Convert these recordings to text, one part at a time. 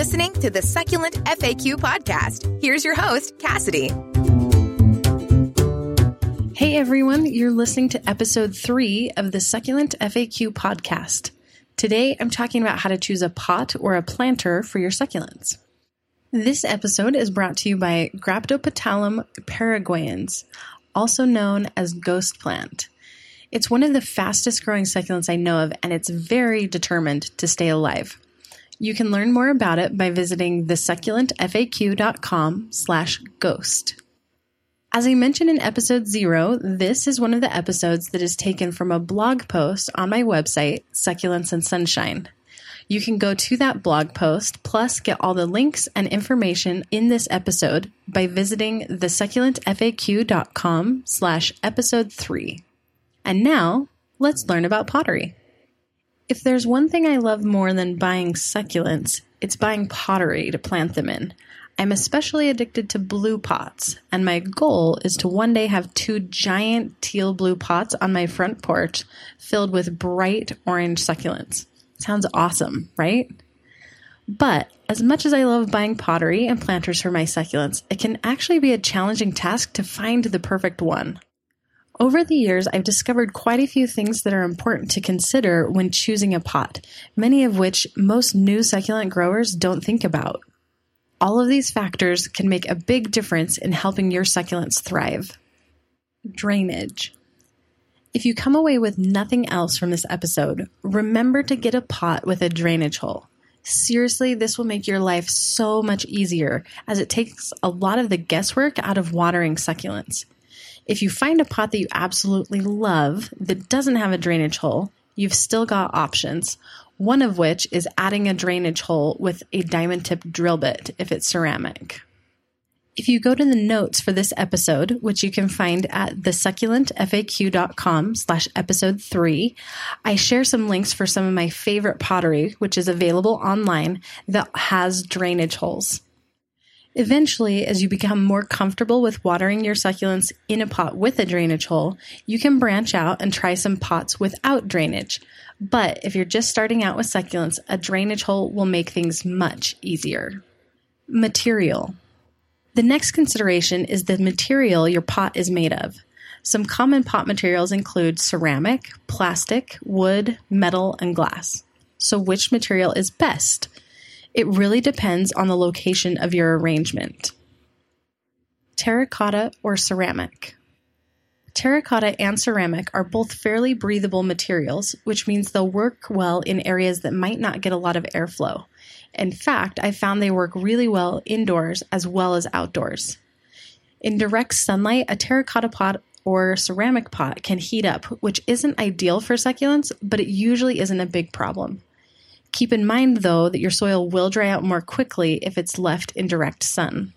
listening to the Succulent FAQ podcast. Here's your host, Cassidy. Hey everyone, you're listening to episode three of the Succulent FAQ podcast. Today I'm talking about how to choose a pot or a planter for your succulents. This episode is brought to you by Graptopetalum paraguayense, also known as ghost plant. It's one of the fastest growing succulents I know of, and it's very determined to stay alive. You can learn more about it by visiting thesucculentfaq.com slash ghost. As I mentioned in episode zero, this is one of the episodes that is taken from a blog post on my website, Succulents and Sunshine. You can go to that blog post, plus get all the links and information in this episode by visiting thesucculentfaq.com slash episode three. And now, let's learn about pottery. If there's one thing I love more than buying succulents, it's buying pottery to plant them in. I'm especially addicted to blue pots, and my goal is to one day have two giant teal blue pots on my front porch filled with bright orange succulents. Sounds awesome, right? But as much as I love buying pottery and planters for my succulents, it can actually be a challenging task to find the perfect one. Over the years, I've discovered quite a few things that are important to consider when choosing a pot, many of which most new succulent growers don't think about. All of these factors can make a big difference in helping your succulents thrive. Drainage. If you come away with nothing else from this episode, remember to get a pot with a drainage hole. Seriously, this will make your life so much easier as it takes a lot of the guesswork out of watering succulents. If you find a pot that you absolutely love that doesn't have a drainage hole, you've still got options. One of which is adding a drainage hole with a diamond tip drill bit if it's ceramic. If you go to the notes for this episode, which you can find at thesucculentfaq.com slash episode three, I share some links for some of my favorite pottery, which is available online that has drainage holes. Eventually, as you become more comfortable with watering your succulents in a pot with a drainage hole, you can branch out and try some pots without drainage. But if you're just starting out with succulents, a drainage hole will make things much easier. Material. The next consideration is the material your pot is made of. Some common pot materials include ceramic, plastic, wood, metal, and glass. So, which material is best? It really depends on the location of your arrangement. Terracotta or ceramic. Terracotta and ceramic are both fairly breathable materials, which means they'll work well in areas that might not get a lot of airflow. In fact, I found they work really well indoors as well as outdoors. In direct sunlight, a terracotta pot or ceramic pot can heat up, which isn't ideal for succulents, but it usually isn't a big problem. Keep in mind, though, that your soil will dry out more quickly if it's left in direct sun.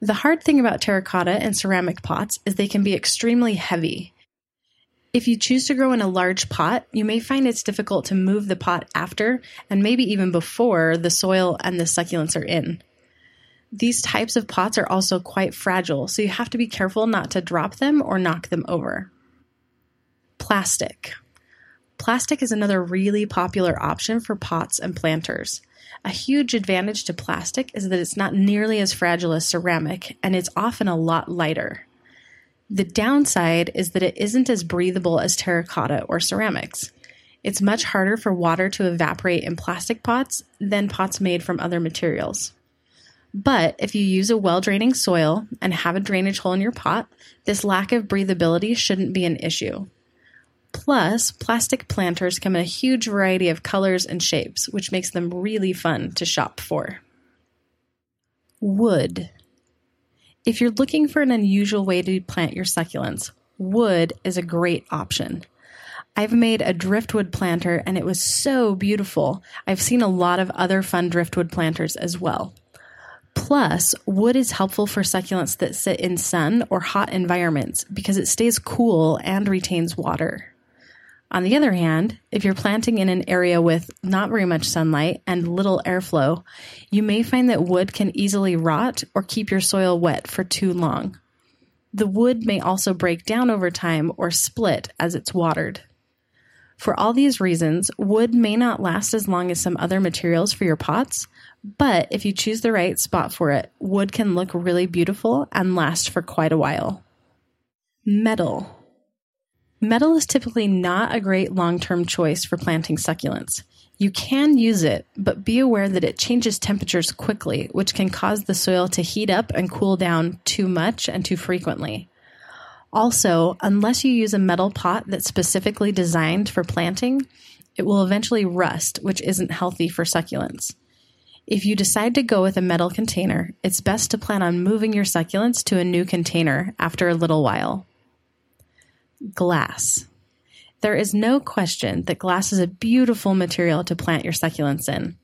The hard thing about terracotta and ceramic pots is they can be extremely heavy. If you choose to grow in a large pot, you may find it's difficult to move the pot after and maybe even before the soil and the succulents are in. These types of pots are also quite fragile, so you have to be careful not to drop them or knock them over. Plastic. Plastic is another really popular option for pots and planters. A huge advantage to plastic is that it's not nearly as fragile as ceramic, and it's often a lot lighter. The downside is that it isn't as breathable as terracotta or ceramics. It's much harder for water to evaporate in plastic pots than pots made from other materials. But if you use a well draining soil and have a drainage hole in your pot, this lack of breathability shouldn't be an issue. Plus, plastic planters come in a huge variety of colors and shapes, which makes them really fun to shop for. Wood. If you're looking for an unusual way to plant your succulents, wood is a great option. I've made a driftwood planter and it was so beautiful. I've seen a lot of other fun driftwood planters as well. Plus, wood is helpful for succulents that sit in sun or hot environments because it stays cool and retains water. On the other hand, if you're planting in an area with not very much sunlight and little airflow, you may find that wood can easily rot or keep your soil wet for too long. The wood may also break down over time or split as it's watered. For all these reasons, wood may not last as long as some other materials for your pots, but if you choose the right spot for it, wood can look really beautiful and last for quite a while. Metal. Metal is typically not a great long term choice for planting succulents. You can use it, but be aware that it changes temperatures quickly, which can cause the soil to heat up and cool down too much and too frequently. Also, unless you use a metal pot that's specifically designed for planting, it will eventually rust, which isn't healthy for succulents. If you decide to go with a metal container, it's best to plan on moving your succulents to a new container after a little while. Glass. There is no question that glass is a beautiful material to plant your succulents in.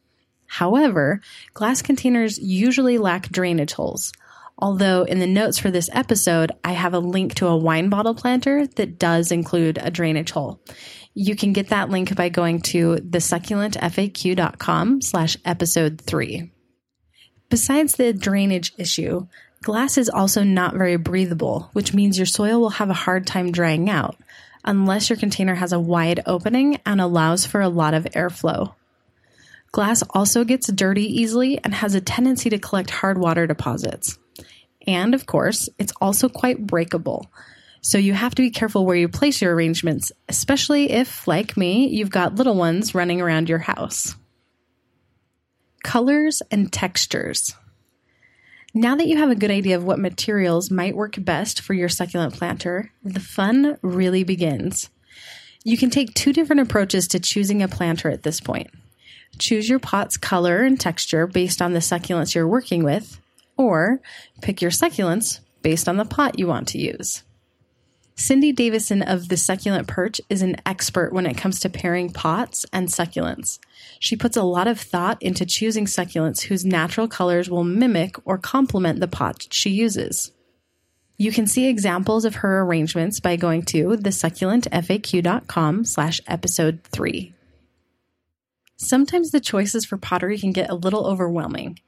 However, glass containers usually lack drainage holes. Although in the notes for this episode, I have a link to a wine bottle planter that does include a drainage hole. You can get that link by going to thesucculentfaq.com slash episode three. Besides the drainage issue, glass is also not very breathable, which means your soil will have a hard time drying out unless your container has a wide opening and allows for a lot of airflow. Glass also gets dirty easily and has a tendency to collect hard water deposits. And of course, it's also quite breakable. So you have to be careful where you place your arrangements, especially if, like me, you've got little ones running around your house. Colors and textures. Now that you have a good idea of what materials might work best for your succulent planter, the fun really begins. You can take two different approaches to choosing a planter at this point. Choose your pot's color and texture based on the succulents you're working with, or pick your succulents based on the pot you want to use. Cindy Davison of the Succulent Perch is an expert when it comes to pairing pots and succulents. She puts a lot of thought into choosing succulents whose natural colors will mimic or complement the pot she uses. You can see examples of her arrangements by going to thesucculentfaq.com slash episode 3. Sometimes the choices for pottery can get a little overwhelming,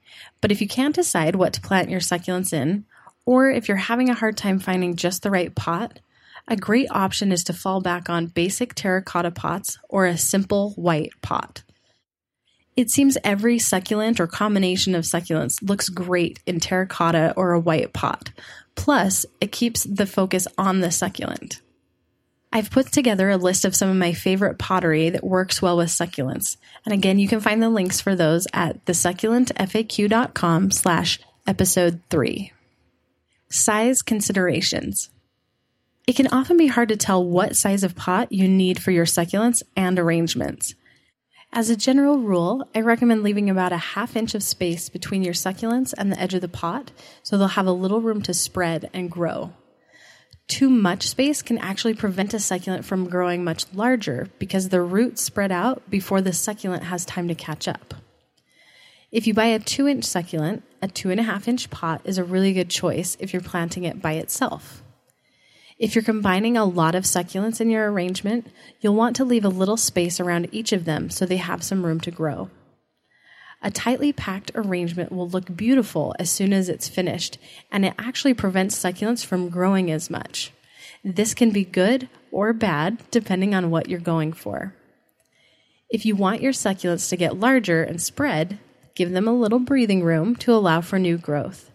but if you can't decide what to plant your succulents in, or if you're having a hard time finding just the right pot, a great option is to fall back on basic terracotta pots or a simple white pot. It seems every succulent or combination of succulents looks great in terracotta or a white pot. Plus, it keeps the focus on the succulent. I've put together a list of some of my favorite pottery that works well with succulents. And again, you can find the links for those at thesucculentfaq.com slash episode three. Size considerations. It can often be hard to tell what size of pot you need for your succulents and arrangements. As a general rule, I recommend leaving about a half inch of space between your succulents and the edge of the pot so they'll have a little room to spread and grow. Too much space can actually prevent a succulent from growing much larger because the roots spread out before the succulent has time to catch up. If you buy a two inch succulent, a two and a half inch pot is a really good choice if you're planting it by itself. If you're combining a lot of succulents in your arrangement, you'll want to leave a little space around each of them so they have some room to grow. A tightly packed arrangement will look beautiful as soon as it's finished, and it actually prevents succulents from growing as much. This can be good or bad depending on what you're going for. If you want your succulents to get larger and spread, give them a little breathing room to allow for new growth.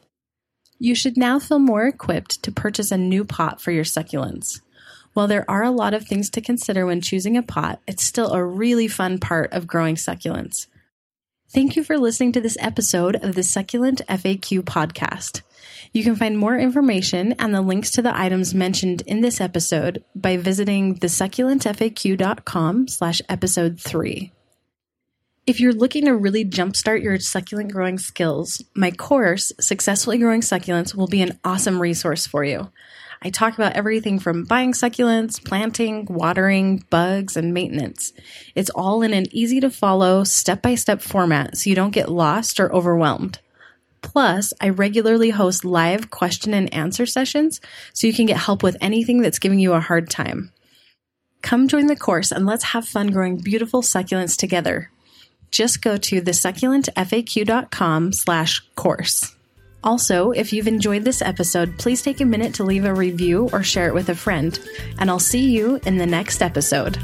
You should now feel more equipped to purchase a new pot for your succulents. While there are a lot of things to consider when choosing a pot, it's still a really fun part of growing succulents. Thank you for listening to this episode of the Succulent FAQ podcast. You can find more information and the links to the items mentioned in this episode by visiting thesucculentfaq.com slash episode 3. If you're looking to really jumpstart your succulent growing skills, my course, Successfully Growing Succulents, will be an awesome resource for you. I talk about everything from buying succulents, planting, watering, bugs, and maintenance. It's all in an easy to follow, step by step format so you don't get lost or overwhelmed. Plus, I regularly host live question and answer sessions so you can get help with anything that's giving you a hard time. Come join the course and let's have fun growing beautiful succulents together just go to thesucculentfaq.com slash course. Also, if you've enjoyed this episode, please take a minute to leave a review or share it with a friend, and I'll see you in the next episode.